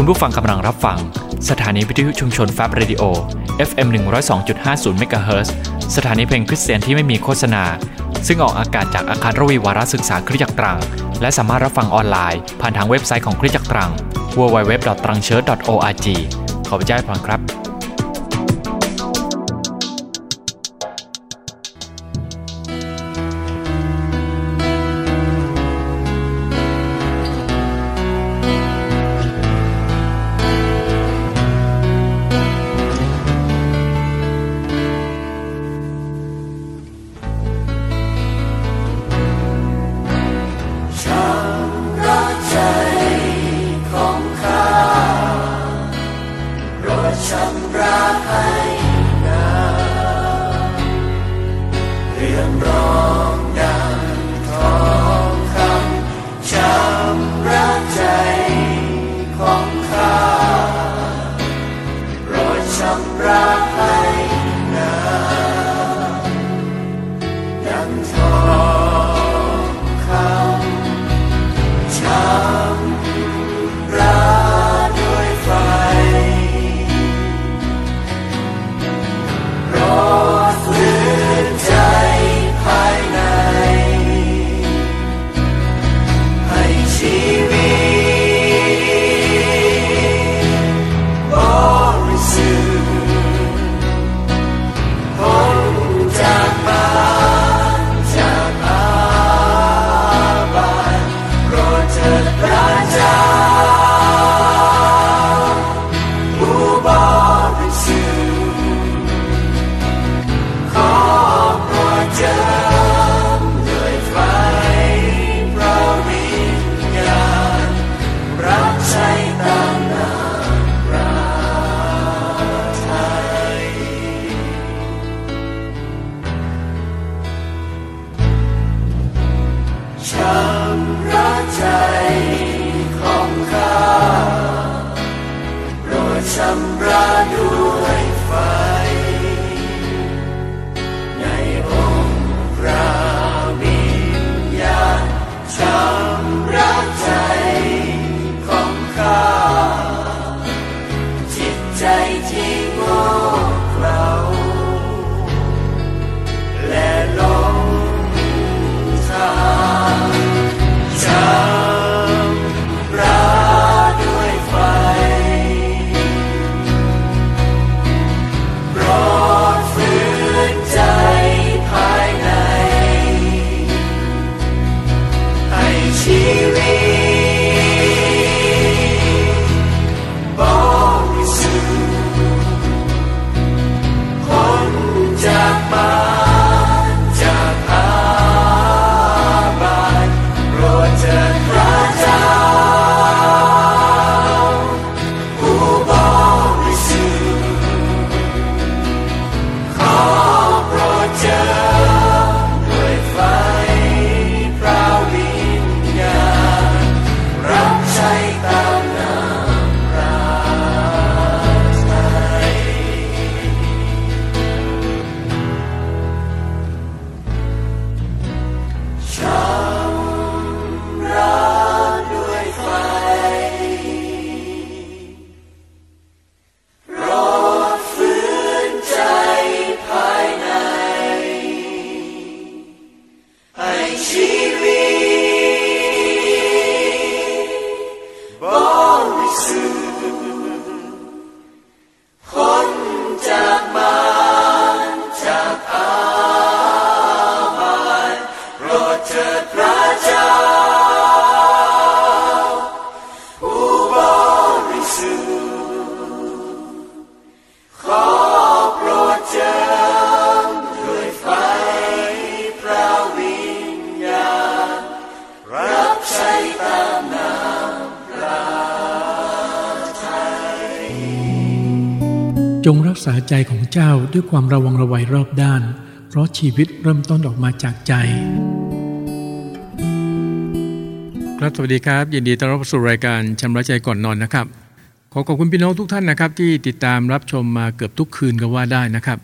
คุณผู้ฟังกำลังรับฟัง สถานีวิทยุชุมชน Fab Radio FM 102.50เมกะเฮิรตสถานีเพลงคริสเตียนที่ไม่มีโฆษณา ซึ่งออกอากาศจากอาคารรวีวารศึกษาคริสตจักรตรัง และสามารถรับฟังออนไลน์ผ่านทางเว็บไซต์ของคริสตจักรตรัง www.trangchurch.org ขอพระเจ้าให้พรครับ ด้วยความระวังระวัยรอบด้าน เพราะชีวิตเริ่มต้นออกมาจากใจ ครับสวัสดีครับ ยินดีต้อนรับสู่รายการชำระใจก่อนนอนนะครับ ขอขอบคุณพี่น้องทุกท่านนะครับ ที่ติดตามรับชมมาเกือบทุกคืนก็ว่าได้นะครับ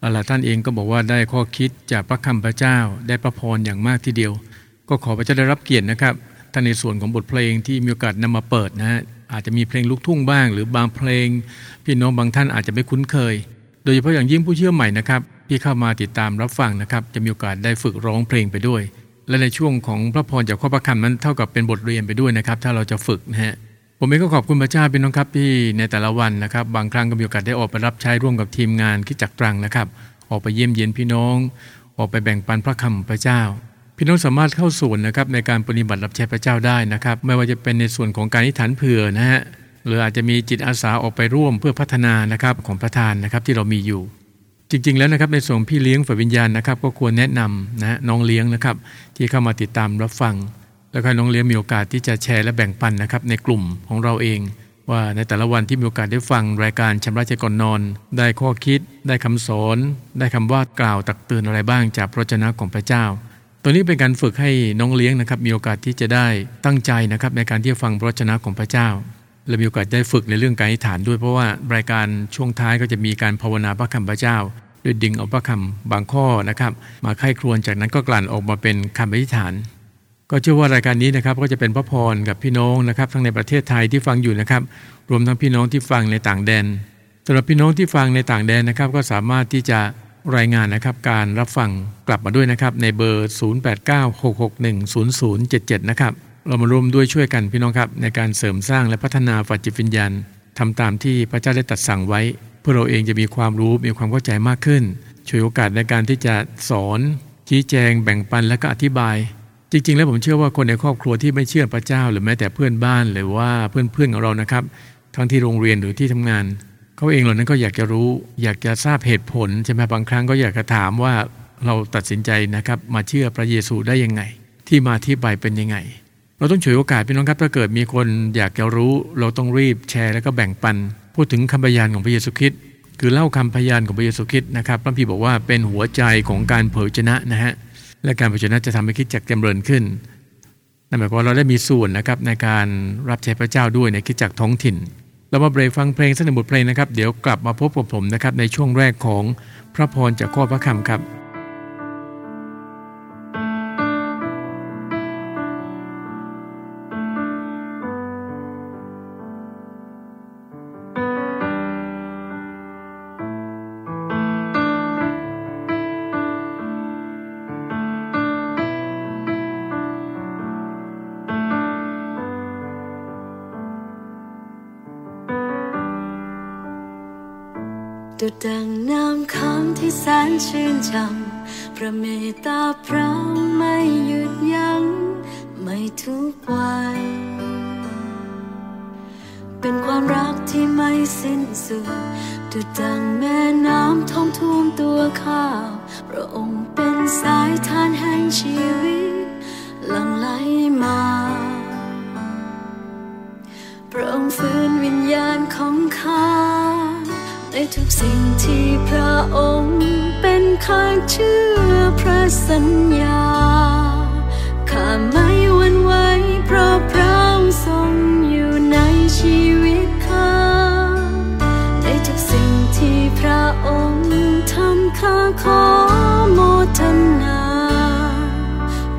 หลายท่านเองก็บอกว่าได้ข้อคิดจากพระคำพระเจ้า ได้พระพรอย่างมากทีเดียว ก็ขอพระเจ้าได้รับเกียรตินะครับท่านในส่วนของบทเพลงที่มีโอกาสนำมาเปิดนะฮะอาจจะมีเพลงลูกทุ่งบ้าง หรือบางเพลง พี่น้องบางท่านอาจจะไม่คุ้นเคย โดยเฉพาะอย่างยิ่งผู้เชื่อใหม่นะครับ ที่เข้ามาติดตามรับฟังนะครับ จะมีโอกาสได้ฝึกร้องเพลงไปด้วย และในช่วงของพระพรจากข้อประคำนั้นเท่ากับเป็นบทเรียนไปด้วยนะครับ ถ้าเราจะฝึกนะฮะผมเองก็ขอบคุณพระเจ้าพี่น้องครับที่ในแต่ละวันนะครับ บางครั้งก็มีโอกาสได้ออกไปรับใช้ร่วมกับทีมงานคิดจักตรังนะครับ ออกไปเยี่ยมเยียนพี่น้อง ออกไปแบ่งปันพระคำพระเจ้า พี่น้องสามารถเข้าส่วนนะครับในการปฏิบัติรับใช้พระเจ้าได้นะครับ ไม่ว่าจะเป็นในส่วนของการนิษฐานเผื่อนะฮะ หรืออาจจะมีจิตอาสาออกไปร่วมเพื่อพัฒนานะครับของประธานนะครับที่เรามีอยู่ จริง ๆ แล้วนะครับในส่วนพี่เลี้ยงฝ่ายวิญญาณนะครับ ก็ควรแนะนำนะน้องเลี้ยงนะครับ ที่เข้ามาติดตามรับฟัง แล้วก็น้องเลี้ยงมีโอกาสที่จะแชร์และแบ่งปันนะครับในกลุ่มของเราเอง ว่าในแต่ละวันที่มีโอกาสได้ฟังรายการชำระใจก่อนนอน ได้ข้อคิด ได้คำสอน ได้คำว่ากล่าวตักเตือนอะไรบ้างจากพระเจ้าของพระเจ้าตัวนี้เป็นการฝึกให้น้องเลี้ยงนะครับมีโอกาสที่จะได้ตั้งใจนะครับในการที่จะฟังพระเจ้าของพระเจ้า และมีโอกาสได้ฝึกในเรื่องการอธิษฐานด้วยเพราะว่ารายการช่วงท้ายก็จะมีการภาวนาพระคำพระเจ้าโดยดึงเอาพระคำบางข้อนะครับมาไข้ครวนจากนั้นก็กลั่นออกมาเป็นคำอธิษฐาน ก็เชื่อว่ารายการนี้นะครับก็จะเป็นพระพรกับพี่น้องนะครับ ทั้งในประเทศไทยที่ฟังอยู่นะครับ รวมทั้งพี่น้องที่ฟังในต่างแดนสำหรับพี่น้องที่ฟังในต่างแดนนะครับ ก็สามารถที่จะรายงานนะครับการรับฟังกลับมาด้วยนะครับในเบอร์ 0896610077 นะครับ เรามาร่วมด้วยช่วยกันพี่น้องครับ ในการเสริมสร้างและพัฒนาฝ่ายจิตวิญญาณทำตามที่พระเจ้าได้ตรัสสั่งไว้ เพื่อเราเองจะมีความรู้มีความเข้าใจมากขึ้นช่วยโอกาสในการที่จะสอน ชี้แจง แบ่งปันและก็อธิบาย จริง ๆ แล้วผมเชื่อว่าคนในครอบครัวที่ไม่เชื่อพระเจ้า หรือแม้แต่เพื่อนบ้านหรือว่าเพื่อนๆของเรานะครับ ทั้งที่โรงเรียนหรือที่ทำงานเขาเองเหล่านั้นก็อยากจะรู้ อยากจะทราบเหตุผลใช่ไหมบางครั้งก็อยากจะถามว่าเราตัดสินใจนะครับ มาเชื่อพระเยซูได้ยังไง ที่มาที่ไปเป็นยังไง เราต้องฉวยโอกาสพี่น้องครับถ้าเกิดมีคนอยากจะรู้ เราต้องรีบแชร์แล้วก็แบ่งปัน พูดถึงคำพยานของพระเยซูคริสต์คือเล่าคำพยานของพระเยซูคริสต์นะครับพระพีบอกว่าเป็นหัวใจของการเผยชนะนะฮะและการเผยชนะจะทำให้คิดจักรจำเริญขึ้นนั่นหมายความว่าเราได้มีส่วนนะครับในการรับใช้พระเจ้าด้วยในคิดจักท้องถิ่น เรามาเบรกฟังเพลงสักหนึ่งบทเพลงนะครับ เดี๋ยวกลับมาพบกับผมนะครับในช่วงแรกของพระพรจากข้อพระคำครับ ดุดดังน้ำค้างที่แสนชื่นช่ำพระเมตตาพระไม่หยุดยัง้งไม่ทุกวัน เป็นความรักที่ไม่สิ้นสุดดุดดังแม่น้ำท่องท่วมตัวข้าว พระองค์เป็นสายทานแห่งชีวิตหลั่งไหลมา พระองค์ฟื้นวิญญาณของข้า ในทุกสิ่งที่พระองค์เป็นข้าเชื่อพระสัญญา ข้าไม่หวั่นไหวเพราะพระองค์ทรงอยู่ในชีวิตข้าในทุกสิ่งที่พระองค์ทำข้าขอโมทนา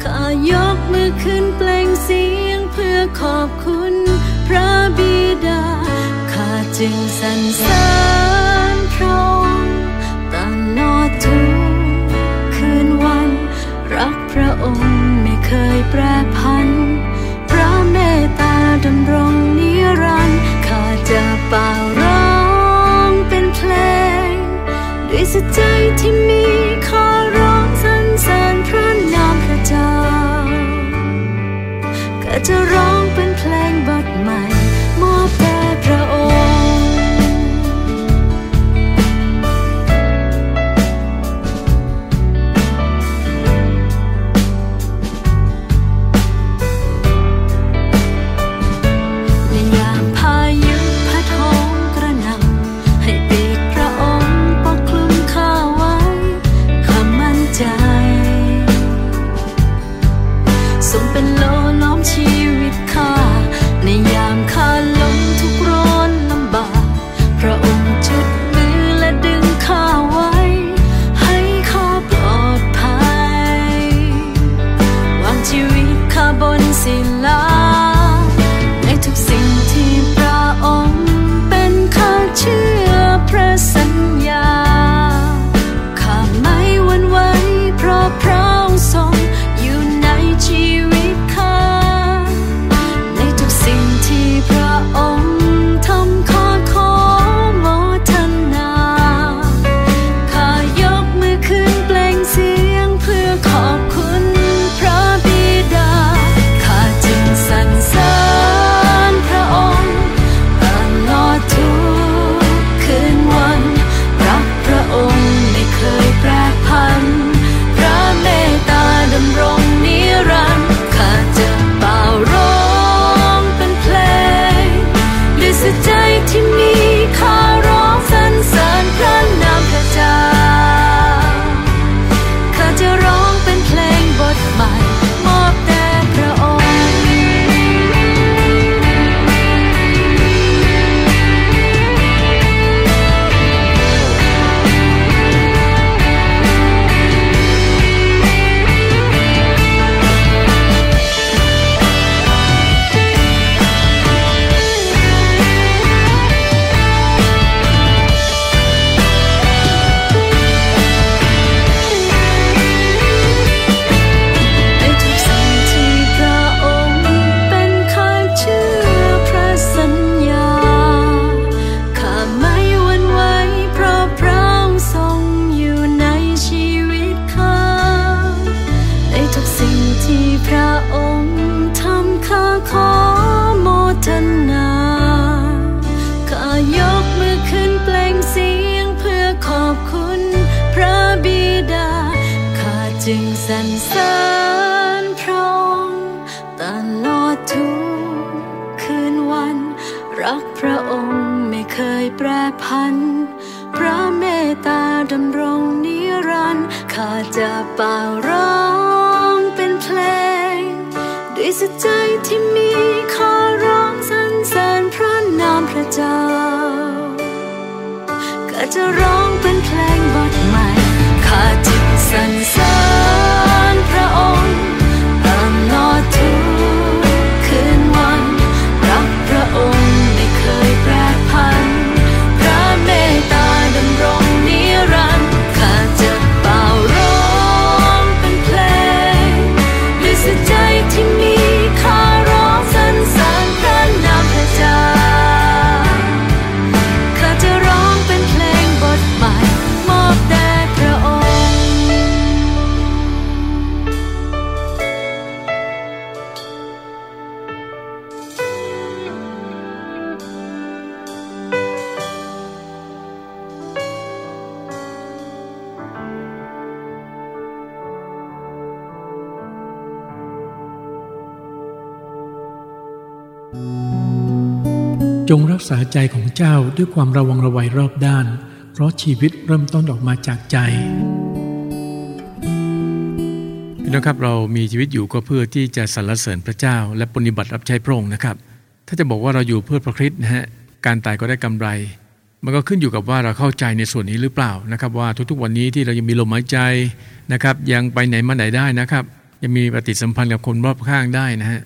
ข้ายกมือขึ้นเปล่งเสียงเพื่อขอบคุณพระบิดา ข้าจึงสรรเสริญ ยแปรพัน พระเมตตาดำรงนิรันดร์ข้าจะเป่าร้องเป็นเพลง ด้วยสใจที่ จงรักษาใจของเจ้าด้วยความระวังระวัยรอบด้าน เพราะชีวิตเริ่มต้นออกมาจากใจพี่น้องครับเรามีชีวิตอยู่ก็เพื่อที่จะสรรเสริญพระเจ้า และปฏิบัติรับใช้พระองค์นะครับ ถ้าจะบอกว่าเราอยู่เพื่อพระคริสต์นะฮะการตายก็ได้กำไร มันก็ขึ้นอยู่กับว่าเราเข้าใจในส่วนนี้หรือเปล่านะครับ ว่าทุกๆวันนี้ที่เรายังมีลมหายใจนะครับ ยังไปไหนมาไหนได้นะครับ ยังมีปฏิสัมพันธ์กับคนรอบข้างได้นะฮะ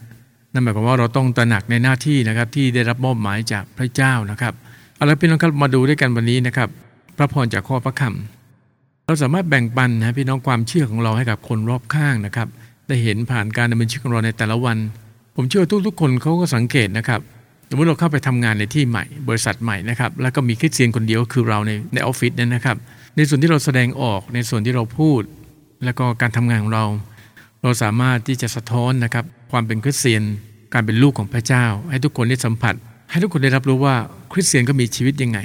นั่นหมายความว่าเราต้องตระหนักในหน้าที่นะครับที่ได้รับมอบหมายจากพระเจ้านะครับเอาละพี่น้องครับมาดูด้วยกันวันนี้นะครับ พระพรจากข้อพระคำเราสามารถแบ่งปันนะพี่น้องความเชื่อของเราให้กับคนรอบข้างนะครับ ได้เห็นผ่านการดำเนินชีวิตของเราในแต่ละวัน ผมเชื่อทุกๆ คนเขาก็สังเกตนะครับสมมติเราเข้าไปทำงานในที่ใหม่ บริษัทใหม่นะครับ แล้วก็มีคริสเตียนคนเดียวคือเราในในออฟฟิศนั้นนะครับ ในส่วนที่เราแสดงออกในส่วนที่เราพูด แล้วก็การทำงานของเรา เราสามารถที่จะสะท้อนนะครับ ความเป็นคริสเตียน การเป็นลูกของพระเจ้า ให้ทุกคนได้สัมผัส ให้ทุกคนได้รับรู้ว่าคริสเตียนก็มีชีวิตยังไง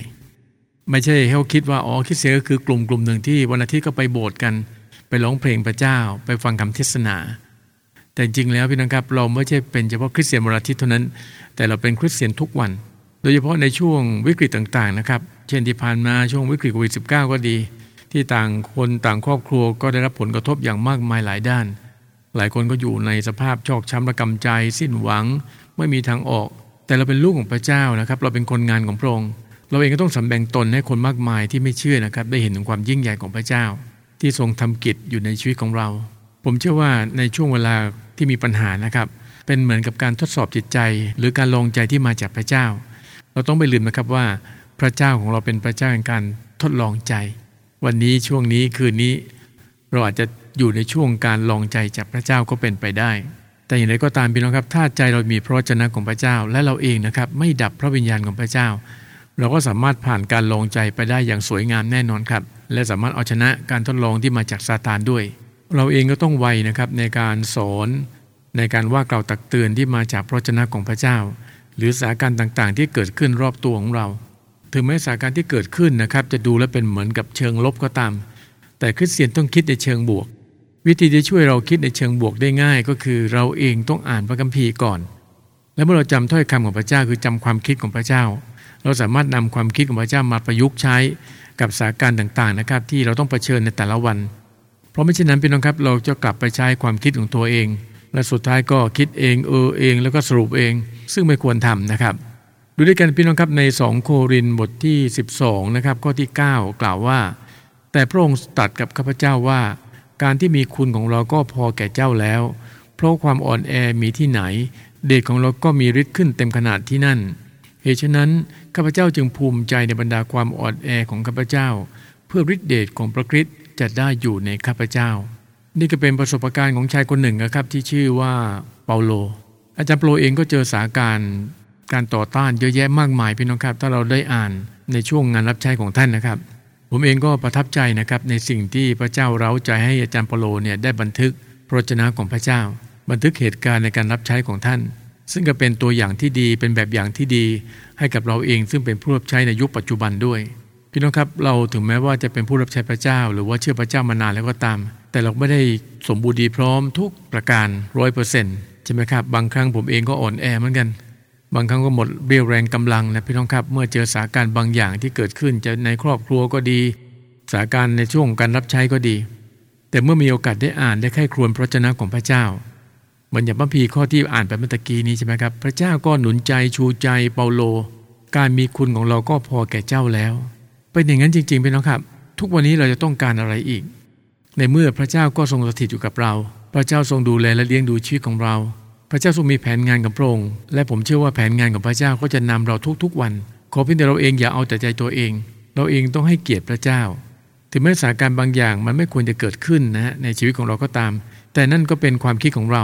ไม่ใช่ให้เขาคิดว่าอ๋อคริสเตียนก็คือกลุ่มกลุ่มหนึ่งที่วันอาทิตย์ก็ไปโบสถ์กัน ไปร้องเพลงพระเจ้า ไปฟังคำเทศนา แต่จริงแล้วพี่น้องครับเราไม่ใช่เป็นเฉพาะคริสเตียนวันอาทิตย์เท่านั้น แต่เราเป็นคริสเตียนทุกวัน โดยเฉพาะในช่วงวิกฤตต่างๆนะครับเช่นที่ผ่านมาช่วงวิกฤตโควิด -19 ก็ดีที่ต่างคนต่างครอบครัวก็ได้รับผลกระทบอย่างมากมายหลายด้าน หลายคนก็อยู่ในสภาพชอกช้ำระกำใจ สิ้นหวังไม่มีทางออก แต่เราเป็นลูกของพระเจ้านะครับ เราเป็นคนงานของพระองค์เราเองก็ต้องสำแดงตนให้คนมากมายที่ไม่เชื่อนะครับ ได้เห็นถึงความยิ่งใหญ่ของพระเจ้า ที่ทรงทำกิจอยู่ในชีวิตของเรา ผมเชื่อว่าในช่วงเวลาที่มีปัญหานะครับ เป็นเหมือนกับการทดสอบจิตใจ หรือการลองใจที่มาจากพระเจ้า เราต้องไม่ลืมนะครับว่าพระเจ้าของเราเป็นพระเจ้าแห่งการทดลองใจ วันนี้ช่วงนี้คืนนี้ เราอาจจะ อยู่ในช่วงการลองใจจากพระเจ้าก็เป็นไปได้ แต่อย่างไรก็ตามพี่น้องครับ ถ้าใจเรามีพระวจนะของพระเจ้า และเราเองนะครับ ไม่ดับพระวิญญาณของพระเจ้า เราก็สามารถผ่านการลองใจไปได้อย่างสวยงามแน่นอนครับ และสามารถเอาชนะการทดลองที่มาจากซาตานด้วย เราเองก็ต้องไวนะครับในการสอนในการว่ากล่าวตักเตือนที่มาจากพระวจนะของพระเจ้า หรือสถานการณ์ต่างๆ ที่เกิดขึ้นรอบตัวของเรา ถึงแม้สถานการณ์ที่เกิดขึ้นนะครับ จะดูและเป็นเหมือนกับเชิงลบก็ตาม แต่คริสเตียนต้องคิดในเชิงบวก วิธีที่ช่วยเราคิดในเชิงบวกได้ง่าย ก็คือเราเองต้องอ่านพระคัมภีร์ก่อน และเมื่อเราจำถ้อยคำของพระเจ้าคือจำความคิดของพระเจ้า เราสามารถนำความคิดของพระเจ้ามาประยุกต์ใช้กับสถานการณ์ต่างๆนะครับ ที่เราต้องเผชิญในแต่ละวัน เพราะไม่เช่นนั้นพี่น้องครับ เราจะกลับไปใช้ความคิดของตัวเอง และสุดท้ายก็คิดเองเออเองแล้วก็สรุปเอง ซึ่งไม่ควรทำนะครับดูด้วยกันพี่น้องครับใน 2 โครินบทที่ 12นะครับข้อที่ 9 กล่าวว่า แต่พระองค์ตรัสกับข้าพเจ้าว่า การที่มีคุณของเราก็พอแก่เจ้าแล้ว เพราะความอ่อนแอมีที่ไหน เดชของเราก็มีฤทธิ์ขึ้นเต็มขนาดที่นั่น เหตุฉะนั้นข้าพเจ้าจึงภูมิใจในบรรดาความอ่อนแอของข้าพเจ้า เพื่อฤทธิเดชของพระคริสต์จะได้อยู่ในข้าพเจ้า นี่ก็เป็นประสบการณ์ของชายคนหนึ่งนะครับที่ชื่อว่าเปาโล อาจารย์เปาโลเองก็เจอสาการการต่อต้านเยอะแยะมากมายพี่น้องครับ ถ้าเราได้อ่านในช่วงงานรับใช้ของท่านนะครับ ผมเองก็ประทับใจนะครับในสิ่งที่พระเจ้าเร้าใจให้อาจารย์เปโลเนี่ยได้บันทึกพระวจนะของพระเจ้า บันทึกเหตุการณ์ในการรับใช้ของท่าน ซึ่งก็เป็นตัวอย่างที่ดีเป็นแบบอย่างที่ดี ให้กับเราเองซึ่งเป็นผู้รับใช้ในยุคปัจจุบันด้วยพี่น้องครับเราถึงแม้ว่าจะเป็นผู้รับใช้พระเจ้า หรือว่าเชื่อพระเจ้ามานานแล้วก็ตาม แต่เราไม่ได้สมบูรณ์ดีพร้อมทุกประการร้อยเปอร์เซ็นต์ใช่ไหมครับบางครั้งผมเองก็อ่อนแอเหมือนกัน บางครั้งก็หมดเบี้ยวแรงกำลังนะพี่น้องครับ เมื่อเจอสถานการณ์บางอย่างที่เกิดขึ้นจะในครอบครัวก็ดีสถานการณ์ในช่วงการรับใช้ก็ดี แต่เมื่อมีโอกาสได้อ่านได้ไข้ครวญพระเจ้าของพระเจ้าเหมือนอย่างพระพีข้อที่อ่านไปเมื่อกี้นี้ใช่ไหมครับ พระเจ้าก็หนุนใจชูใจเปาโล การมีคุณของเราก็พอแก่เจ้าแล้วเป็นอย่างนั้นจริงๆพี่น้องครับ ทุกวันนี้เราจะต้องการอะไรอีก ในเมื่อพระเจ้าก็ทรงสถิตอยู่กับเรา พระเจ้าทรงดูแลและเลี้ยงดูชีวิตของเรา พระเจ้าทรงมีแผนงานกับพระองค์ และผมเชื่อว่าแผนงานของพระเจ้าก็จะนำเราทุกๆวัน ขอเพียงแต่เราเองอย่าเอาแต่ใจตัวเอง เราเองต้องให้เกียรติพระเจ้า ถึงแม้สถานการณ์บางอย่างมันไม่ควรจะเกิดขึ้นนะในชีวิตของเราก็ตาม แต่นั่นก็เป็นความคิดของเรา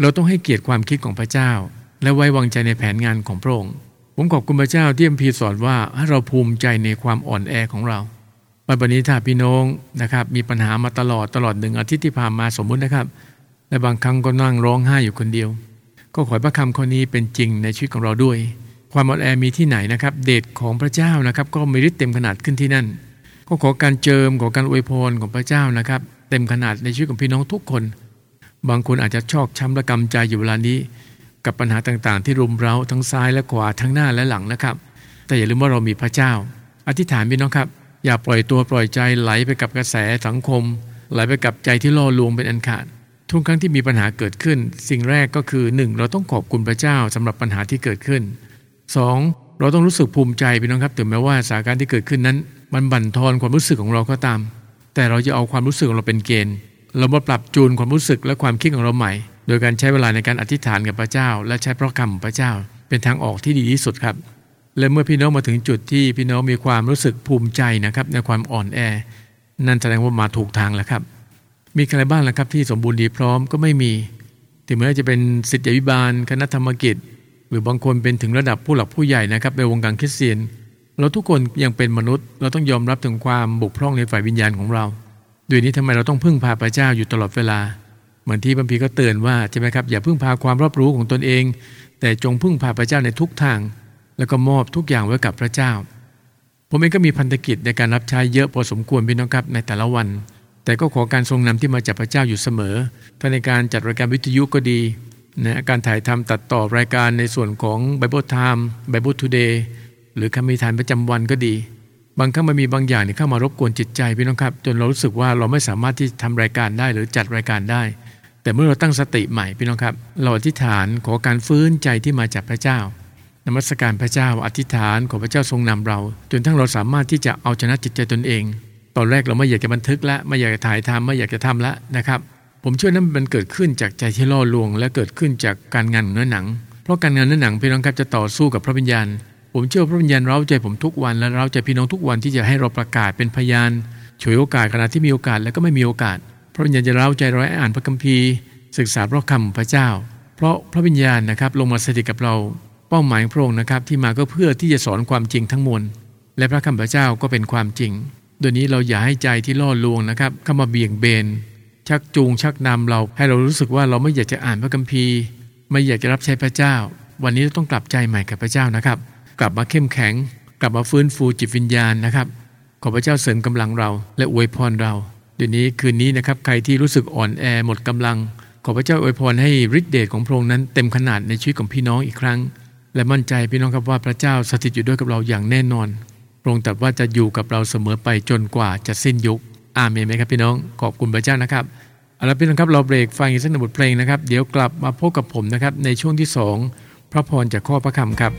เราต้องให้เกียรติความคิดของพระเจ้า และไว้วางใจในแผนงานของพระองค์ ผมขอบคุณพระเจ้าที่อ็มพีสอนว่าให้เราภูมิใจในความอ่อนแอของเราวันนี้ถ้าพี่น้องนะครับมีปัญหามาตลอดตลอดหนึ่งอาทิตย์ที่ผ่านมาสมมุตินะครับ และบางครั้งก็นั่งร้องไห้อยู่คนเดียว ก็ขอพระคำข้อนี้เป็นจริงในชีวิตของเราด้วย ความอ่อนแอมีที่ไหนนะครับ เดชของพระเจ้านะครับ ก็มีฤทธิ์เต็มขนาดขึ้นที่นั่น ก็ขอการเจิมขอการอวยพรของพระเจ้านะครับ เต็มขนาดในชีวิตของพี่น้องทุกคน บางคนอาจจะชอกช้ำระกำใจอยู่เวลานี้ กับปัญหาต่างๆ ที่รุมเร้าทั้งซ้ายและขวาทั้งหน้าและหลังนะครับ แต่อย่าลืมว่าเรามีพระเจ้า อธิษฐานพี่น้องครับ อย่าปล่อยตัวปล่อยใจไหลไปกับกระแสสังคม ไหลไปกับใจที่ล่อลวงเป็นอันขาด ทุกครั้งที่มีปัญหาเกิดขึ้น สิ่งแรกก็คือ 1. เราต้องขอบคุณพระเจ้าสำหรับปัญหาที่เกิดขึ้น 2. เราต้องรู้สึกภูมิใจพี่น้องครับถึงแม้ว่าสถานการณ์ที่เกิดขึ้นนั้น มันบั่นทอนความรู้สึกของเราก็ตาม แต่เราจะเอาความรู้สึกของเราเป็นเกณฑ์ เรามาปรับจูนความรู้สึกและความคิดของเราใหม่ โดยการใช้เวลาในการอธิษฐานกับพระเจ้า และใช้พระคำของพระเจ้า เป็นทางออกที่ดีที่สุดครับ และเมื่อพี่น้องมาถึงจุดที่พี่น้องมีความรู้สึกภูมิใจนะครับในความอ่อนแอ นั่นแสดงว่ามาถูกทางแล้วครับ มีใครบ้างล่ะครับที่สมบูรณ์ดีพร้อมก็ไม่มีถึงแม้จะเป็นสิทธิวิบาลคณะธรรมกิจ หรือบางคนเป็นถึงระดับผู้หลักผู้ใหญ่นะครับในวงการคริสเตียน เราทุกคนยังเป็นมนุษย์ เราต้องยอมรับถึงความบกพร่องในฝ่ายวิญญาณของเรา ด้วยนี้ทำไมเราต้องพึ่งพาพระเจ้าอยู่ตลอดเวลา เหมือนที่บัมพีก็เตือนว่าใช่ไหมครับอย่าพึ่งพาความรอบรู้ของตนเอง แต่จงพึ่งพาพระเจ้าในทุกทาง แล้วก็มอบทุกอย่างไว้กับพระเจ้า ผมเองก็มีพันธกิจในการรับใช้เยอะพอสมควรพี่น้องครับในแต่ละวัน แต่ก็ขอการทรงนำที่มาจากพระเจ้าอยู่เสมอทั้งในการจัดรายการวิทยุก็ดีนะการถ่ายทำตัดต่อรายการในส่วนของ Bible Time Bible Today หรือคำมีทานประจำวันก็ดี บางครั้งมันมีบางอย่างที่ยเข้ามารบกวนจิตใจพี่น้องครับ จนเรารู้สึกว่าเราไม่สามารถที่ทำรายการได้หรือจัดรายการได้ แต่เมื่อเราตั้งสติใหม่พี่น้องครับ เราอธิษฐานขอการฟื้นใจที่มาจากพระเจ้านมัสการพระเจ้าอธิษฐานขอพระเจ้าทรงนำเรา จนทั้งเราสามารถที่จะเอาชนะจิตใจตนเอง ตอนแรกเราไม่อยากจะบันทึกละไม่อยากจะถ่ายทำไม่อยากจะทำละนะครับ ผมเชื่อนั้นมันเกิดขึ้นจากใจที่ล่อลวง และเกิดขึ้นจากการงานเนื้อหนัง เพราะการงานเนื้อหนังพี่น้องครับจะต่อสู้กับพระวิญญาณ ผมเชื่อพระวิญญาณเราใจผมทุกวันและเราใจพี่น้องทุกวันที่จะให้เราประกาศเป็นพยานฉวยโอกาสขณะที่มีโอกาสและก็ไม่มีโอกาส พระวิญญาณจะเล่าใจเราให้อ่านพระคัมภีร์ ศึกษาพระคำพระเจ้า เพราะพระวิญญาณนะครับลงมาสถิตกับเราเป้าหมายพระองค์นะครับที่มาก็เพื่อที่จะสอนความจริงทั้งมวลและพระคำพระเจ้าก็เป็นความจริง โดยนี้เราอย่าให้ใจที่ล่อลวงนะครับ เข้ามาเบี่ยงเบน ชักจูงชักนำเราให้เรารู้สึกว่าเราไม่อยากจะอ่านพระคัมภีร์ ไม่อยากจะรับใช้พระเจ้า วันนี้เราต้องกลับใจใหม่กับพระเจ้านะครับ กลับมาเข้มแข็ง กลับมาฟื้นฟูจิตวิญญาณนะครับ ขอพระเจ้าเสริมกำลังเราและอวยพรเราเดี๋ยวนี้คืนนี้นะครับใครที่รู้สึกอ่อนแอหมดกำลัง ขอพระเจ้าอวยพรให้ฤทธิเดชของพระองค์นั้นเต็มขนาดในชีวิตของพี่น้องอีกครั้ง และมั่นใจพี่น้องครับว่าพระเจ้าสถิตอยู่ด้วยกับเราอย่างแน่นอน พระองค์ตรัสว่าจะอยู่กับเราเสมอไปจนกว่าจะสิ้นยุค อาเมนไหมครับพี่น้อง ขอบคุณพระเจ้านะครับเอาละพี่น้องครับเราเบรกฟังอีกสักหนึ่งบทเพลงนะครับ เดี๋ยวกลับมาพบกับผมนะครับในช่วงที่ 2 พระพรจากข้อพระคำครับ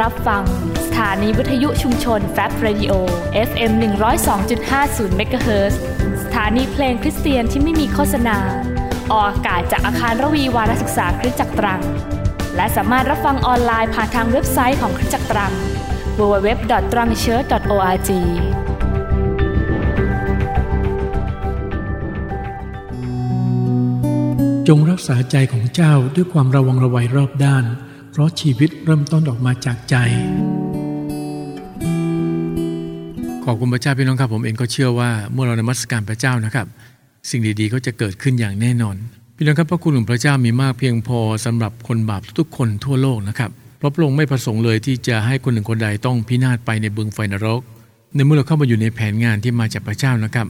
รับฟัง สถานีวิทยุชุมชนแฟบเรดิโอ FM 102.50เมกะเฮิรตซ์สถานีเพลงคริสเตียนที่ไม่มีโฆษณา ออกอากาศจากอาคารรวีวารศึกษาคริสตจักรตรัง และสามารถรับฟังออนไลน์ผ่านทางเว็บไซต์ของคริสตจักรตรัง www.trangchurch.org จงรักษาใจของเจ้าด้วยความระวังระไวรอบด้าน เพราะชีวิตเริ่มต้นออกมาจากใจ ขอบคุณพระเจ้าพี่น้องครับ ผมเองก็เชื่อว่าเมื่อเรานมัสการพระเจ้านะครับ สิ่งดีๆก็จะเกิดขึ้นอย่างแน่นอน พี่น้องครับพระคุณของพระเจ้ามีมากเพียงพอสำหรับคนบาปทุกๆคนทั่วโลกนะครับเพราะพระองค์ไม่ประสงค์เลยที่จะให้คนหนึ่งคนใดต้องพินาศไปในบึงไฟนรก ในเมื่อเราเข้ามาอยู่ในแผนงานที่มาจากพระเจ้านะครับ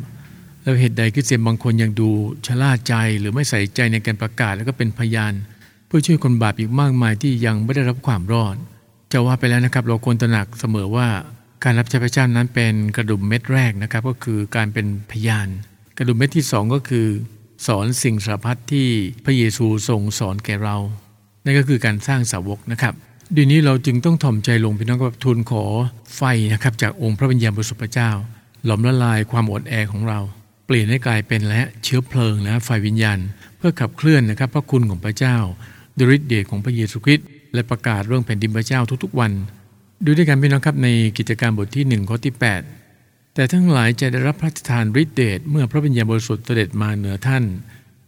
แล้วเหตุใดคริสเตียนบางคนยังดูชะล่าใจหรือไม่ใส่ใจในการประกาศ แล้วก็เป็นพยาน พื่อช่วยคนบาปอีกมากมายที่ยังไม่ได้รับความรอด จะว่าไปแล้วนะครับเราควรตระหนักเสมอว่าการรับใช้พระเจ้านั้นเป็นกระดุมเม็ดแรกนะครับก็คือการเป็นพยาน กระดุมเม็ดที่สองก็คือ สอนสิ่งสารพัดที่พระเยซูทรงสอนแก่เรานั่นก็คือการสร้างสาวกนะครับดีนี้เราจึงต้องถ่อมใจลงพี่น้องกับทูลขอไฟนะครับจากองค์พระวิญญาณบริสุทธิ์พระเจ้า หลอมละลายความอดแอของเรา เปลี่ยนให้กลายเป็นและเชื้อเพลิงนะไฟวิญญาณ เพื่อขับเคลื่อนนะครับพระคุณของพระเจ้า ด้วยฤทธิเดชของพระเยซูคริสต์และประกาศเรื่องแผ่นดินพระเจ้าทุกๆ วันดูด้วยกันพี่น้องครับในกิจการบทที่1ข้อที่ 8 แต่ทั้งหลายจะได้รับพระราชทานฤทธิเดชเมื่อพระวิญญาณบริสุทธิ์เสด็จมาเหนือท่าน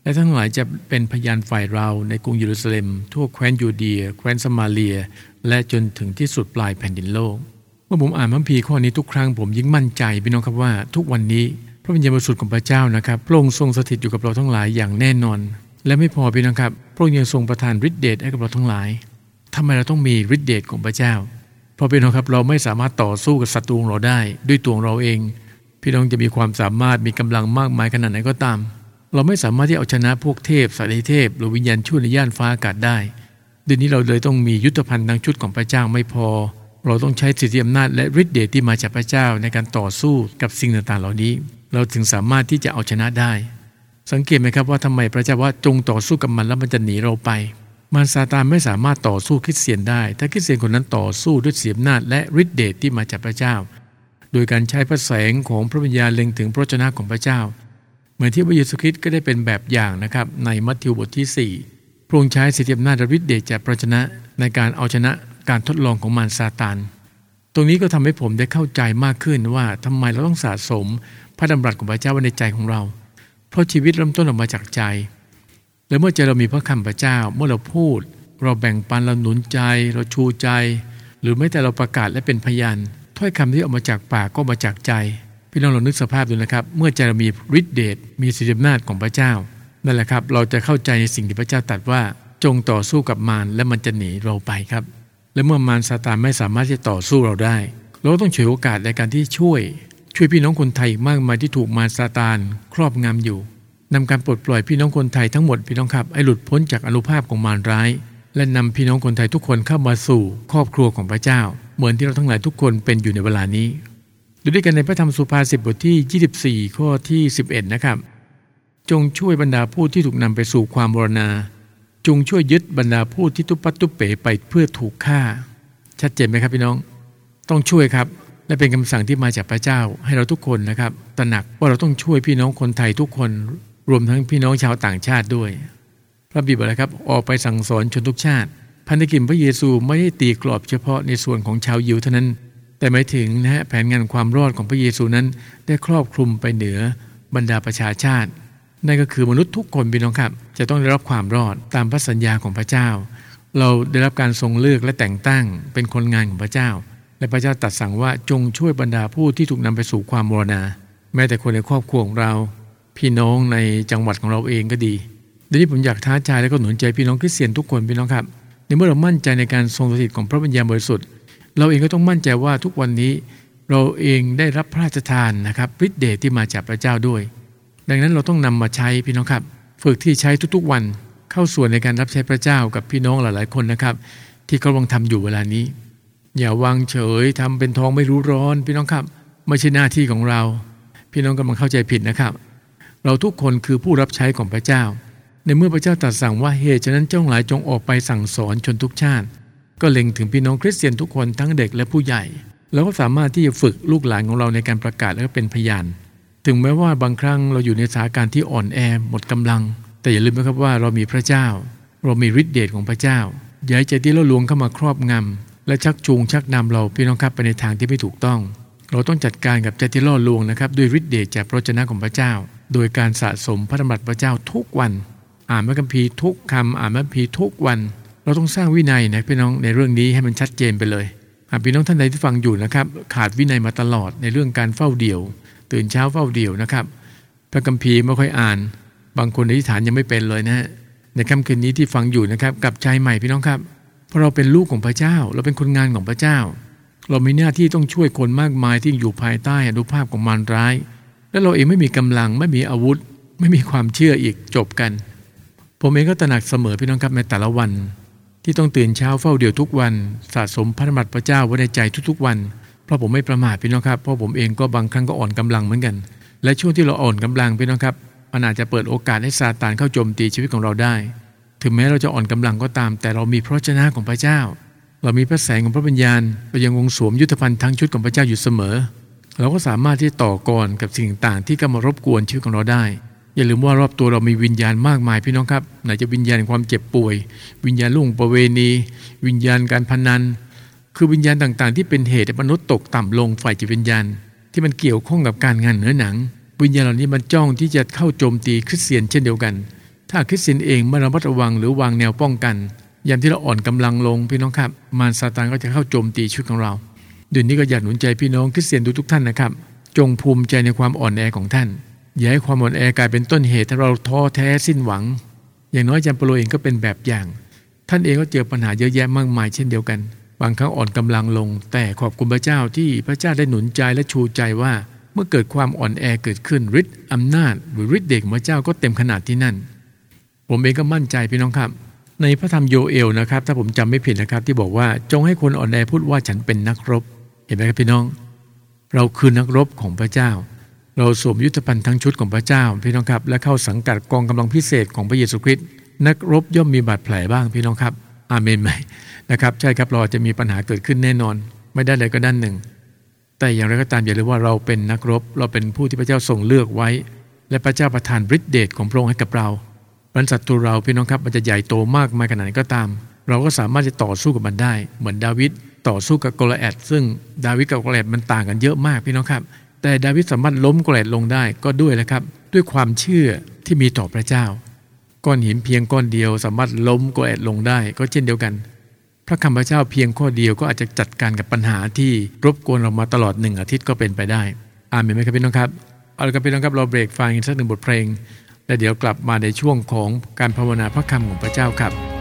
และทั้งหลายจะเป็นพยานฝ่ายเราในกรุงเยรูซาเล็ม ทั่วแคว้นยูเดีย แคว้นสมาเลีย และจนถึงที่สุดปลายแผ่นดินโลก เมื่อผมอ่านพระคัมภีร์ข้อนี้ทุกครั้งผมยิ่งมั่นใจพี่น้องครับว่าทุกวันนี้พระวิญญาณบริสุทธิ์ของพระเจ้านะครับพระองค์ทรงสถิตอยู่กับเราทั้งหลายอย่างแน่นอน และไม่พอพี่น้องครับ พระองค์ยังทรงประทานฤทธิเดชให้กับเราทั้งหลายทำไมเราต้องมีฤทธิเดชของพระเจ้า เพราะพี่น้องครับเราไม่สามารถต่อสู้กับศัตรูของเราได้ ด้วยตัวของเราเอง พี่น้องจะมีความสามารถมีกำลังมากมายขนาดไหนก็ตาม เราไม่สามารถที่เอาชนะพวกเทพสายเทพ หรือวิญญาณชั่วในย่านฟ้าอากาศได้ดี๋ยนี้เราเลยต้องมียุทธภัณฑ์ทั้งชุดของพระเจ้าไม่พอ เราต้องใช้สิทธิอำนาจและฤทธิเดชที่มาจากพระเจ้าในการต่อสู้กับสิ่งต่างๆ เหล่านี้ เราถึงสามารถที่จะเอาชนะได้ สังเกตไหมครับว่าทำไมพระเจ้าว่าจงต่อสู้กับมันแล้วมันจะหนีเราไป มารซาตานไม่สามารถต่อสู้คริสเตียนได้ ถ้าคริสเตียนคนนั้นต่อสู้ด้วยเสียมนาจและฤทธิเดชที่มาจากพระเจ้า โดยการใช้พระแสงของพระวิญญาณเล็งถึงพระชนะของพระเจ้า เหมือนที่พระเยซูคริสต์ก็ได้เป็นแบบอย่างนะครับในมัทธิวบทที่ 4 พระองค์ใช้สิทธิอำนาจฤทธิเดชจากพระชนะในการเอาชนะการทดลองของมารซาตานตรงนี้ก็ทำให้ผมได้เข้าใจมากขึ้นว่าทำไมเราต้องสะสมพระดำรัสของพระเจ้าไว้ในใจของเรา เพราะชีวิตเริ่มต้นออกมาจากใจ และเมื่อใจเรามีพระคำพระเจ้า เมื่อเราพูด เราแบ่งปันเราหนุนใจ เราชูใจ หรือแม้แต่เราประกาศและเป็นพยานถ้อยคำที่ออกมาจากปากก็มาจากใจ พี่น้องเรานึกสภาพดูนะครับ เมื่อใจเรามีฤทธิเดชมีสิทธิอำนาจของพระเจ้านั่นแหละครับ เราจะเข้าใจในสิ่งที่พระเจ้าตรัสว่าจงต่อสู้กับมารและมันจะหนีเราไปครับ และเมื่อมารซาตานไม่สามารถที่จะต่อสู้เราได้ เราต้องฉวยโอกาสในการที่ช่วย ช่วยพี่น้องคนไทยมากมายที่ถูกมารซาตานครอบงำอยู่นำการปลดปล่อยพี่น้องคนไทยทั้งหมดพี่น้องครับให้หลุดพ้นจากอนุภาพของมารร้าย และนำพี่น้องคนไทยทุกคนเข้ามาสู่ครอบครัวของพระเจ้า เหมือนที่เราทั้งหลายทุกคนเป็นอยู่ในเวลานี้ดูด้วยกันในพระธรรมสุภาษิตบทที่ 24 ข้อที่ 11 นะครับ จงช่วยบรรดาผู้ที่ถูกนำไปสู่ความบรณา จงช่วยยึดบรรดาผู้ที่ตุปัตตุเป๋ไปเพื่อถูกฆ่า ชัดเจนไหมครับพี่น้อง ต้องช่วยครับ และเป็นคำสั่งที่มาจากพระเจ้าให้เราทุกคนนะครับ ตระหนักว่าเราต้องช่วยพี่น้องคนไทยทุกคน รวมทั้งพี่น้องชาวต่างชาติด้วย พระบิดาครับ ออกไปสั่งสอนชนทุกชาติ พันธกิจพระเยซูไม่ได้ตีกรอบเฉพาะในส่วนของชาวยิวเท่านั้น แต่หมายถึงนะฮะแผนงานความรอดของพระเยซูนั้น ได้ครอบคลุมไปเหนือบรรดาประชาชาติ นั่นก็คือมนุษย์ทุกคนพี่น้องครับ จะต้องได้รับความรอดตามพระสัญญาของพระเจ้า เราได้รับการทรงเลือกและแต่งตั้งเป็นคนงานของพระเจ้า และพระเจ้าตรัสสั่งว่าจงช่วยบรรดาผู้ที่ถูกนำไปสู่ความมรณา แม้แต่คนในครอบครัวของเรา พี่น้องในจังหวัดของเราเองก็ดีดังนี้ผมอยากท้าทายและก็หนุนใจพี่น้องคริสเตียนทุกคนพี่น้องครับในเมื่อเรามั่นใจในการทรงสถิตของพระวิญญาณบริสุทธิ์ เราเองก็ต้องมั่นใจว่าทุกวันนี้ เราเองได้รับพระราชทานนะครับฤทธิเดชที่มาจากพระเจ้าด้วย ดังนั้นเราต้องนำมาใช้พี่น้องครับ ฝึกที่ใช้ทุกๆวันเข้าส่วนในการรับใช้พระเจ้ากับพี่น้องหลายๆคนนะครับ ที่กำลังทำอยู่เวลานี้ อย่าวางเฉยทำเป็นท้องไม่รู้ร้อน พี่น้องครับ ไม่ใช่หน้าที่ของเรา พี่น้องกำลังเข้าใจผิดนะครับ เราทุกคนคือผู้รับใช้ของพระเจ้า ในเมื่อพระเจ้าตรัสสั่งว่าเหตุฉะนั้นเจ้าหลายจงออกไปสั่งสอนชนทุกชาติ ก็เล็งถึงพี่น้องคริสเตียนทุกคนทั้งเด็กและผู้ใหญ่แล้วก็สามารถที่จะฝึกลูกหลานของเราในการประกาศและเป็นพยาน ถึงแม้ว่าบางครั้งเราอยู่ในสถานการณ์ที่อ่อนแอหมดกำลัง แต่อย่าลืมนะครับว่าเรามีพระเจ้า เรามีฤทธิเดชของพระเจ้าอย่าให้ใจที่เราลวงเข้ามาครอบงำ และชักจูงชักนำเราพี่น้องครับไปในทางที่ไม่ถูกต้อง เราต้องจัดการกับใจที่ล่อลวงนะครับด้วยฤทธิ์เดชจากพระเจ้าของพระเจ้า โดยการสะสมพระธรรมบัตรพระเจ้าทุกวัน อ่านพระคัมภีร์ทุกคำอ่านพระคัมภีร์ทุกวัน เราต้องสร้างวินัยนะพี่น้องในเรื่องนี้ให้มันชัดเจนไปเลยหากพี่น้องท่านใดที่ฟังอยู่นะครับขาดวินัยมาตลอดในเรื่องการเฝ้าเดี่ยว ตื่นเช้าเฝ้าเดี่ยวนะครับพระคัมภีร์ไม่ค่อยอ่าน บางคนอธิษฐานยังไม่เป็นเลยนะฮะในค่ำคืนนี้ที่ฟังอยู่นะครับกับใจใหม่พี่น้องครับ ราะเราเป็นลูกของพระเจ้า เราเป็นคนงานของพระเจ้า เรามีหน้าที่ต้องช่วยคนมากมายที่อยู่ภายใต้อนุภาพของมารร้าย และเราเองไม่มีกำลังไม่มีอาวุธ ไม่มีความเชื่ออีกจบกัน ผมเองก็ตระหนักเสมอพี่น้องครับในแต่ละวัน ที่ต้องตื่นเช้าเฝ้าเดี่ยวทุกวัน สะสมพระธรรมพระเจ้าไว้ในใจทุกๆวัน เพราะผมไม่ประมาทพี่น้องครับเพราะผมเองก็บางครั้งก็อ่อนกำลังเหมือนกัน และช่วงที่เราอ่อนกำลังพี่น้องครับมันอาจจะเปิดโอกาสให้ซาตานเข้าโจมตีชีวิตของเราได้ ถึงแม้เราจะอ่อนกำลังก็ตาม แต่เรามีพระเจ้าของพระเจ้า เรามีพระแสงของพระวิญญาณเรายังวงสวมยุทธภัณฑ์ทั้งชุดของพระเจ้าอยู่เสมอ เราก็สามารถที่ต่อกรกับสิ่งต่างที่ก็มารบกวนชีวิตของเราได้ อย่าลืมว่ารอบตัวเรามีวิญญาณมากมายพี่น้องครับไหนจะวิญญาณความเจ็บป่วย วิญญาณลุ่งประเวณี วิญญาณการพนัน คือวิญญาณต่างๆ ที่เป็นเหตุให้มนุษย์ตกต่ำลงฝ่ายจิตวิญญาณ ที่มันเกี่ยวข้องกับการงานเหนือหนัง วิญญาณเหล่านี้มันจ้องที่จะเข้าโจมตีคริสเตียนเช่นเดียวกัน ถ้าคริสเตียนเองไม่ระมัดระวังหรือวางแนวป้องกันยามที่เราอ่อนกำลังลงพี่น้องครับ มารซาตานก็จะเข้าโจมตีชีวิตของเราเดี๋ยวนี้ก็อยากหนุนใจพี่น้องคริสเตียนทุกท่านนะครับ จงภูมิใจในความอ่อนแอของท่าน อย่าให้ความอ่อนแอกลายเป็นต้นเหตุให้เราท้อแท้สิ้นหวัง อย่างน้อยอาจารย์เปโลเองก็เป็นแบบอย่าง ท่านเองก็เจอปัญหาเยอะแยะมากมายเช่นเดียวกัน บางครั้งอ่อนกำลังลง แต่ขอบคุณพระเจ้าที่พระเจ้าได้หนุนใจและชูใจว่า เมื่อเกิดความอ่อนแอเกิดขึ้นฤทธิ์อำนาจหรือฤทธิ์เดชของพระเจ้าก็เต็มขนาดที่นั่น ผมเองก็มั่นใจพี่น้องครับ ในพระธรรมโยเอลนะครับ ถ้าผมจำไม่ผิดนะครับ ที่บอกว่าจงให้คนอ่อนแอพูดว่าฉันเป็นนักรบ เห็นไหมครับพี่น้อง เราคือนักรบของพระเจ้า เราสวมยุทธภัณฑ์ทั้งชุดของพระเจ้า พี่น้องครับ และเข้าสังกัดกองกำลังพิเศษของพระเยซูคริสต์นักรบย่อมมีบาดแผลบ้างพี่น้องครับ อาเมนไหมนะครับ ใช่ครับเราจะมีปัญหาเกิดขึ้นแน่นอน ไม่ได้เลยก็ด้านหนึ่ง แต่อย่างไรก็ตามอย่าลืมว่าเราเป็นนักรบ เราเป็นผู้ที่พระเจ้าทรงเลือกไว้ และพระเจ้าประทานฤทธิเดชของพระองค์ให้กับเรา บรรดาศัตรูเราพี่น้องครับมันจะใหญ่โตมากมายขนาดไหนก็ตาม เราก็สามารถจะต่อสู้กับมันได้ เหมือนดาวิดต่อสู้กับโกลแอดซึ่งดาวิดกับโกลแอดมันต่างกันเยอะมากพี่น้องครับ แต่ดาวิดสามารถล้มโกลแอดลงได้ก็ด้วยอะไรครับ ด้วยความเชื่อที่มีต่อพระเจ้า ก้อนหินเพียงก้อนเดียว สามารถล้มโกลแอดลงได้ ก็เช่นเดียวกัน พระคำพระเจ้าเพียงข้อเดียวก็อาจจะจัดการกับปัญหาที่รบกวนเรามาตลอดหนึ่งอาทิตย์ก็เป็นไปได้ อาเมนไหมครับพี่น้องครับเอาละครับพี่น้องครับเราเบรกฟังอีกสักหนึ่งบทเพลง และเดี๋ยวกลับมาในช่วงของการภาวนาพระคำของพระเจ้าครับ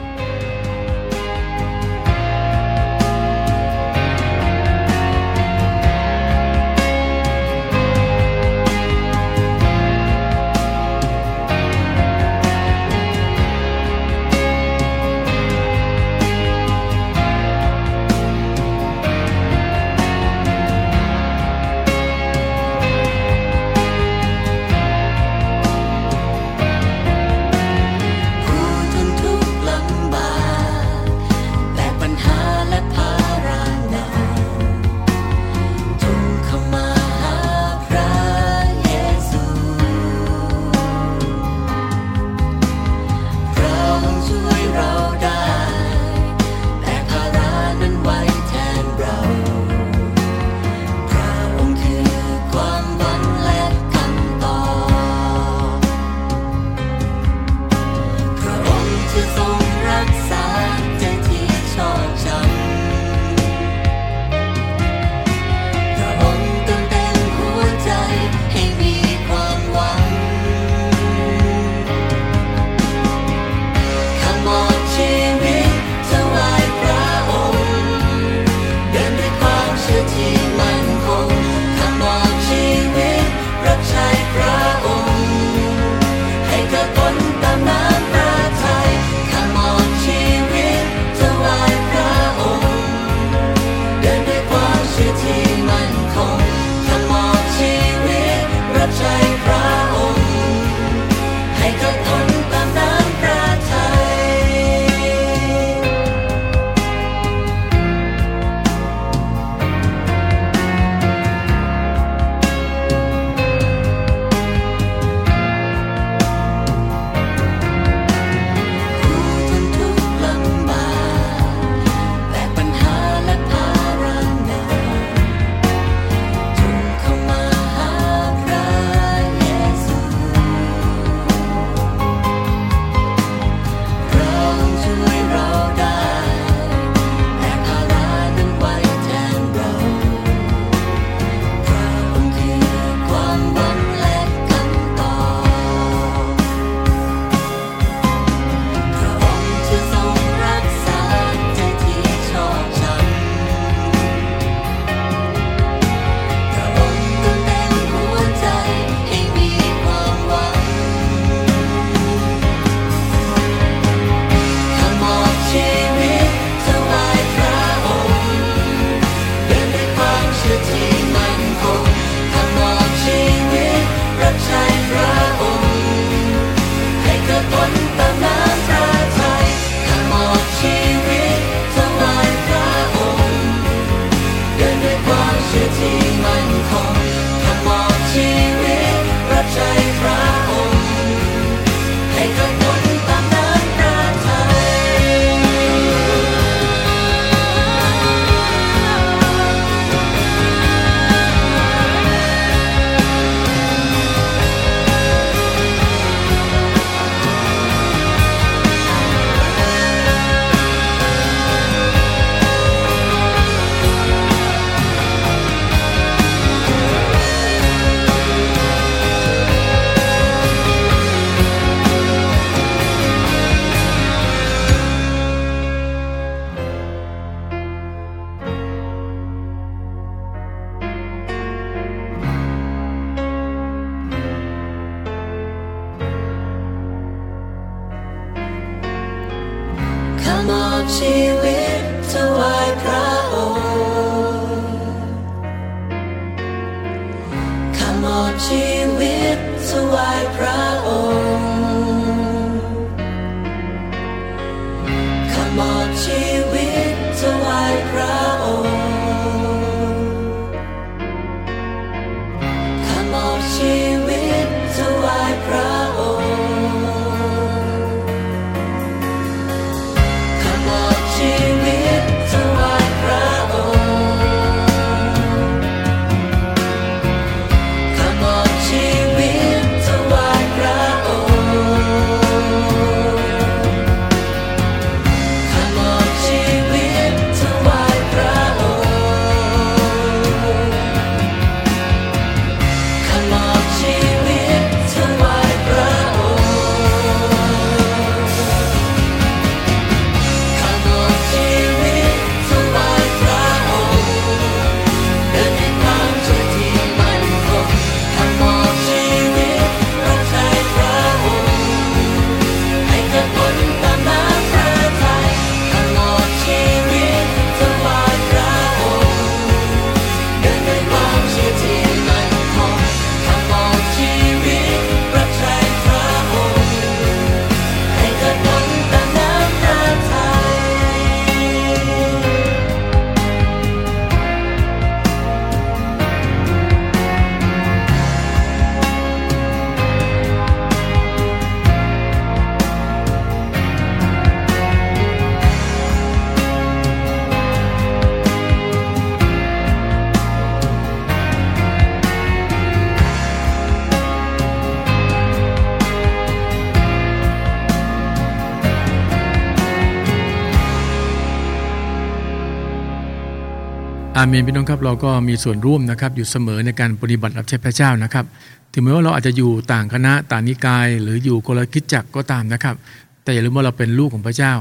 อาเมนพี่น้องครับเราก็มีส่วนร่วมนะครับอยู่เสมอในการปฏิบัติรับใช้พระเจ้านะครับถึงแม้ว่าเราอาจจะอยู่ต่างคณะต่างนิกาย หรืออยู่คนละคิดจักก็ตามนะครับ แต่อย่าลืมว่าเราเป็นลูกของพระเจ้า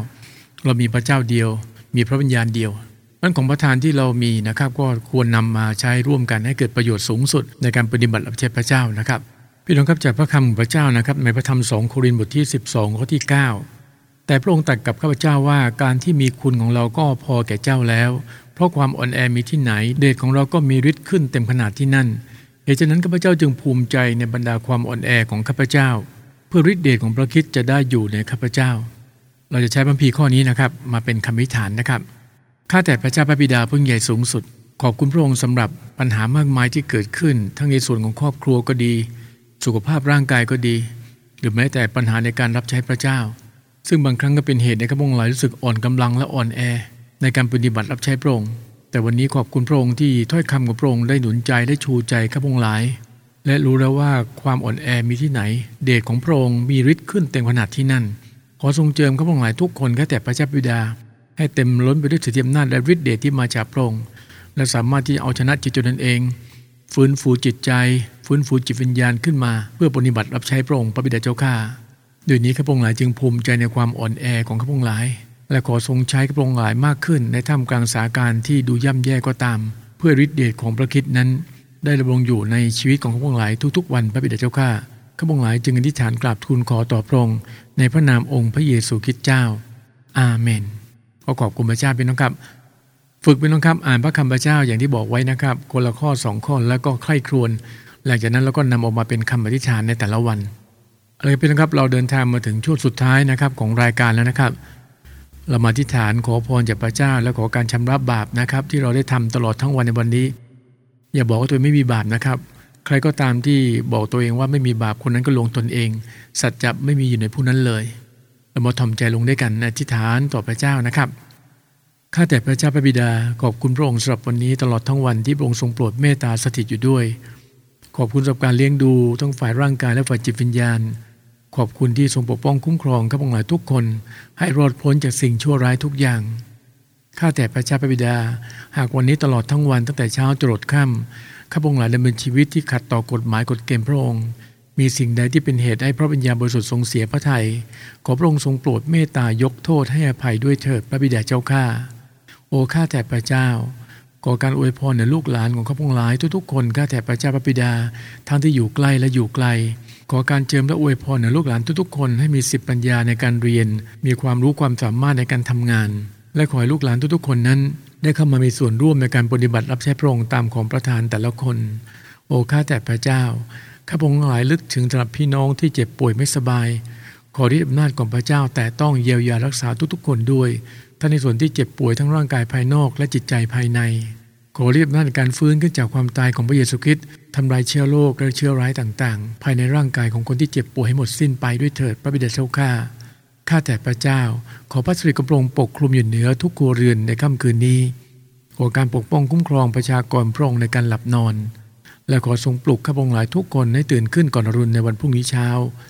เรามีพระเจ้าเดียว มีพระวิญญาณเดียวนั้นของประทานที่เรามีนะครับ ก็ควรนำมาใช้ร่วมกันให้เกิดประโยชน์สูงสุด ในการปฏิบัติรับใช้พระเจ้านะครับพี่น้องครับจากพระคำของพระเจ้านะครับ ในพระธรรมสองโครินธ์บทที่ 12ข้อที่ 9 แต่พระองค์ตรัสกับข้าพเจ้าว่าการที่มีคุณของเราก็พอแก่เจ้าแล้ว ราะความอ่อนแอมีที่ไหน เดชของเราก็มีฤทธิ์ขึ้นเต็มขนาดที่นั่นเหตุฉะนั้นข้าพเจ้าจึงภูมิใจในบรรดาความอ่อนแอของข้าพเจ้า เพื่อฤทธิ์เดชของพระคิดจะได้อยู่ในข้าพเจ้า เราจะใช้บัมพีข้อนี้นะครับ มาเป็นคำวิฐานนะครับข้าแต่พระเจ้าพระบิดาผู้ใหญ่สูงสุด ขอบคุณพระองค์สำหรับปัญหามากมายที่เกิดขึ้น ทั้งในส่วนของครอบครัวก็ดี สุขภาพร่างกายก็ดี หรือแม้แต่ปัญหาในการรับใช้พระเจ้า ซึ่งบางครั้งก็เป็นเหตุในข้าพงหลายรู้สึกอ่อนกำลังและอ่อนแอ ในการปฏิบัติรับใช้พระองค์ แต่วันนี้ขอบคุณพระองค์ที่ถ้อยคำของพระองค์ได้หนุนใจได้ชูใจข้าพงหลาย และรู้แล้วว่าความอ่อนแอมีที่ไหน เดชของพระองค์มีฤทธิ์ขึ้นเต็มขนาดที่นั่น ขอทรงเจิมข้าพงหลายทุกคนแค่แต่พระเจ้าบิดา ให้เต็มล้นไปด้วยสถิอำนาจและฤทธิ์เดชที่มาจากพระองค์และสามารถที่จะเอาชนะจิตจนเองฟื้นฟูจิตใจ ฟื้นฟูจิตวิญญาณขึ้นมา เพื่อปฏิบัติรับใช้พระองค์พระบิดาเจ้าข้าด้วยนี้ข้าพงหลายจึงภูมิใจในความอ่อนแอของข้าพงหลาย และขอทรงใช้กระพงหลายมากขึ้นในท่ามกลางสาการที่ดูย่ำแย่ก็ตาม เพื่อฤทธิเดชของพระคิดนั้น ได้ดำรงอยู่ในชีวิตของข้าพงหลายทุกๆวันพระบิดาเจ้าข้าข้าพงหลายจึงอธิษฐานกราบทูลขอต่อพระองค์ในพระนามองค์พระเยซูคริสต์เจ้า อาเมนขอขอบคุณพระเจ้าเป็นน้องครับฝึกเป็นต้องครับอ่านพระคำพระเจ้าอย่างที่บอกไว้นะครับคนละข้อสองข้อแล้วก็ใคร่ครวญหลังจากนั้นเราก็นำออกมาเป็นคำอธิษฐานในแต่ละวันเลยเป็นครับเราเดินทางมาถึงช่วงสุดท้ายนะครับของรายการแล้วนะครับ เรามาอธิษฐานขอพรจากพระเจ้า และขอการชำระบาปนะครับ ที่เราได้ทำตลอดทั้งวันในวันนี้ อย่าบอกว่าตัวไม่มีบาปนะครับ ใครก็ตามที่บอกตัวเองว่าไม่มีบาปคนนั้นก็ลงตนเอง สัจจะไม่มีอยู่ในผู้นั้นเลยเรามาทำใจลงด้วยกันอธิษฐานต่อพระเจ้านะครับข้าแต่พระเจ้าพระบิดาขอบคุณพระองค์สำหรับวันนี้ตลอดทั้งวันที่พระองค์ทรงโปรดเมตตาสถิตอยู่ด้วย ขอบคุณสำหรับการเลี้ยงดูทั้งฝ่ายร่างกายและฝ่ายจิตวิญญาณ ขอบคุณที่ทรงปกป้องคุ้มครองข้าพงศ์หลายทุกคน ให้รอดพ้นจากสิ่งชั่วร้ายทุกอย่าง ข้าแต่พระเจ้าพระบิดา หากวันนี้ตลอดทั้งวันตั้งแต่เช้าจรดค่ำข้าพงศ์หลายดำเนินชีวิตที่ขัดต่อกฎหมายกฎเกณฑ์พระองค์ มีสิ่งใดที่เป็นเหตุให้พระวิญญาณบริสุทธิ์ทรงเสียพระทยัยขอพระองค์ทรงโปรดเมตตายกโทษให้อภัยด้วยเถิดพระบิดาเจ้าข้าโอข้าแต่พระเจ้าขอการอวยพรในลูกหลานของข้าพงศ์หลายทุกๆคนข้าแต่พระเจ้าพระบิดาทั้งที่อยู่ใกล้และอยู่ไกล ขอการเจิมและอวยพรในลูกหลานทุกๆคนให้มีสิบปัญญาในการเรียน มีความรู้ความสามารถในการทำงาน และขอให้ลูกหลานทุกๆคนนั้น ได้เข้ามามีส่วนร่วมในการปฏิบัติรับใช้พระองค์ตามของประธานแต่ละคน โอ้ข้าแต่พระเจ้าข้าพงหลายลึกถึงสำหรับพี่น้องที่เจ็บป่วยไม่สบาย ขอที่อำนาจของพระเจ้าแต่ต้องเยียวยารักษาทุกๆ คนด้วยทั้งในส่วนที่เจ็บป่วยทั้งร่างกายภายนอกและจิตใจภายใน ขอเรียบนั่นการฟื้นขึ้นจากความตายของพระเยซูคริสต์ทำลายเชื้อโรคและเชื้อร้ายต่างๆ ภายในร่างกายของคนที่เจ็บป่วยให้หมดสิ้นไปด้วยเถิดพระบิดาเจ้าข้าข้าแต่พระเจ้า ขอพระสิริกำลงปกคลุมอยู่เหนือทุกครัวเรือนในค่ำคืนนี้ ขอการปกป้องคุ้มครองประชากรพระองค์ในการหลับนอน และขอทรงปลุกข้าพงหลายทุกคนให้ตื่นขึ้นก่อนอรุณในวันพรุ่งนี้เช้า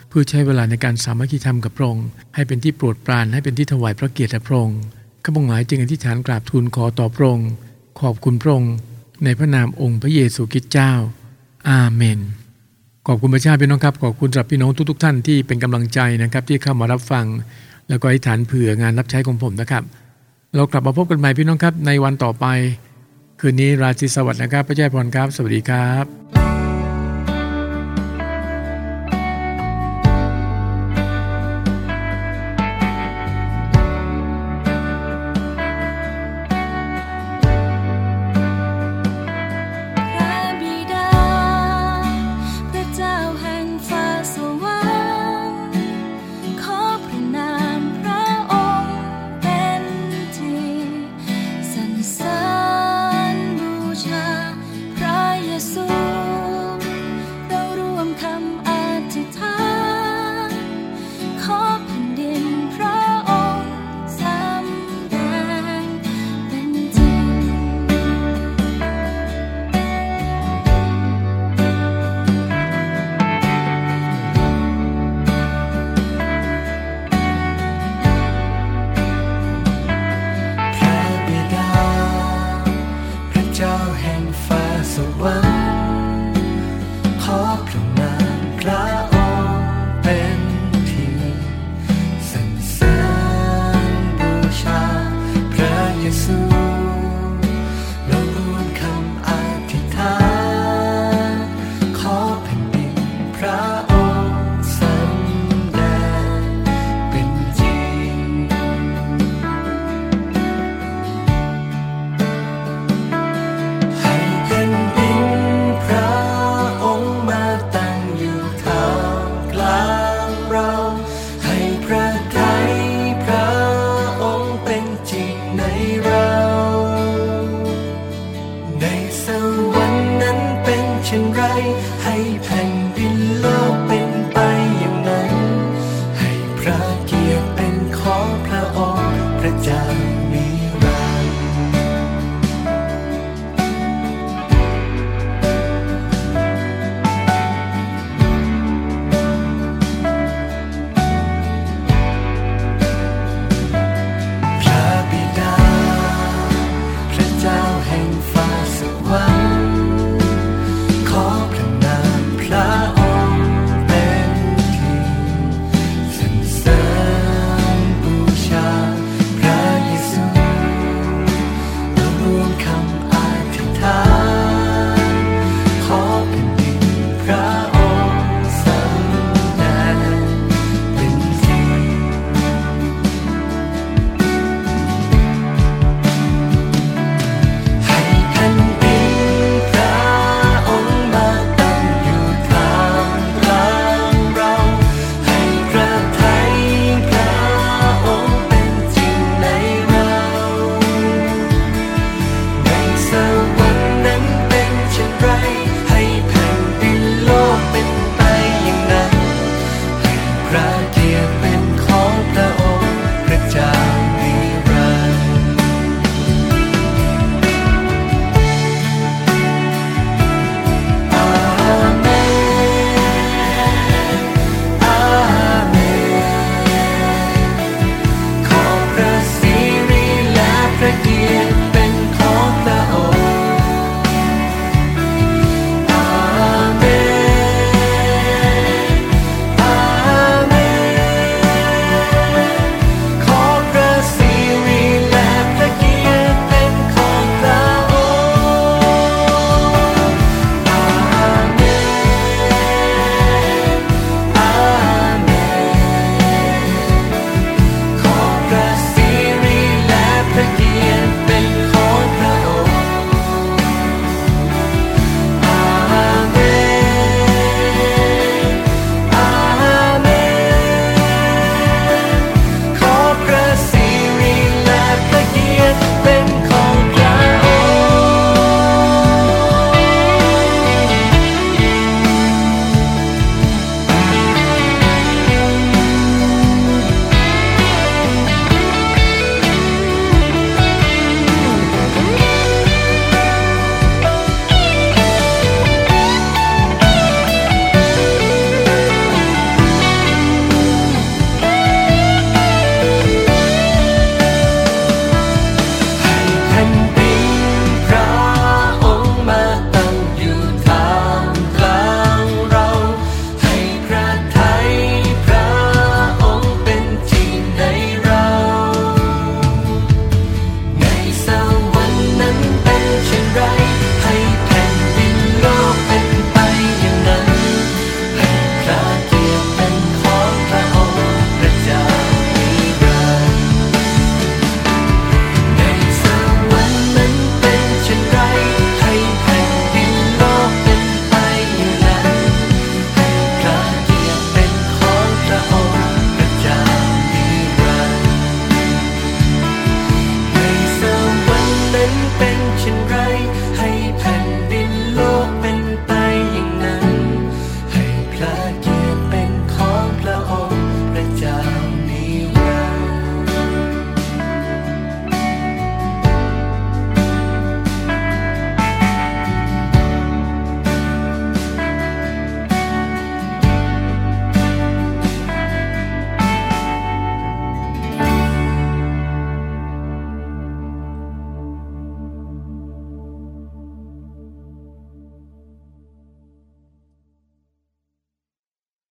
เพื่อใช้เวลาในการสามัคคีธรรมกับพระองค์ให้เป็นที่โปรดปรานให้เป็นที่ถวายพระเกียรติพระองค์ข้าพงหลายจึงอธิษฐานกราบทูลขอต่อพระองค์ ขอบคุณพระองค์ในพระนามองค์พระเยซูคริสต์เจ้า อาเมน ขอบคุณพระเจ้าพี่น้องครับ ขอบคุณสำหรับพี่น้องทุก ๆ ท่านที่เป็นกำลังใจนะครับ ที่เข้ามารับฟัง แล้วก็อธิษฐานเผื่องานรับใช้ของผมนะครับ เรากลับมาพบกันใหม่พี่น้องครับในวันต่อไป คืนนี้ราตรีสวัสดิ์นะครับ พระเจ้าพรครับ สวัสดีครับ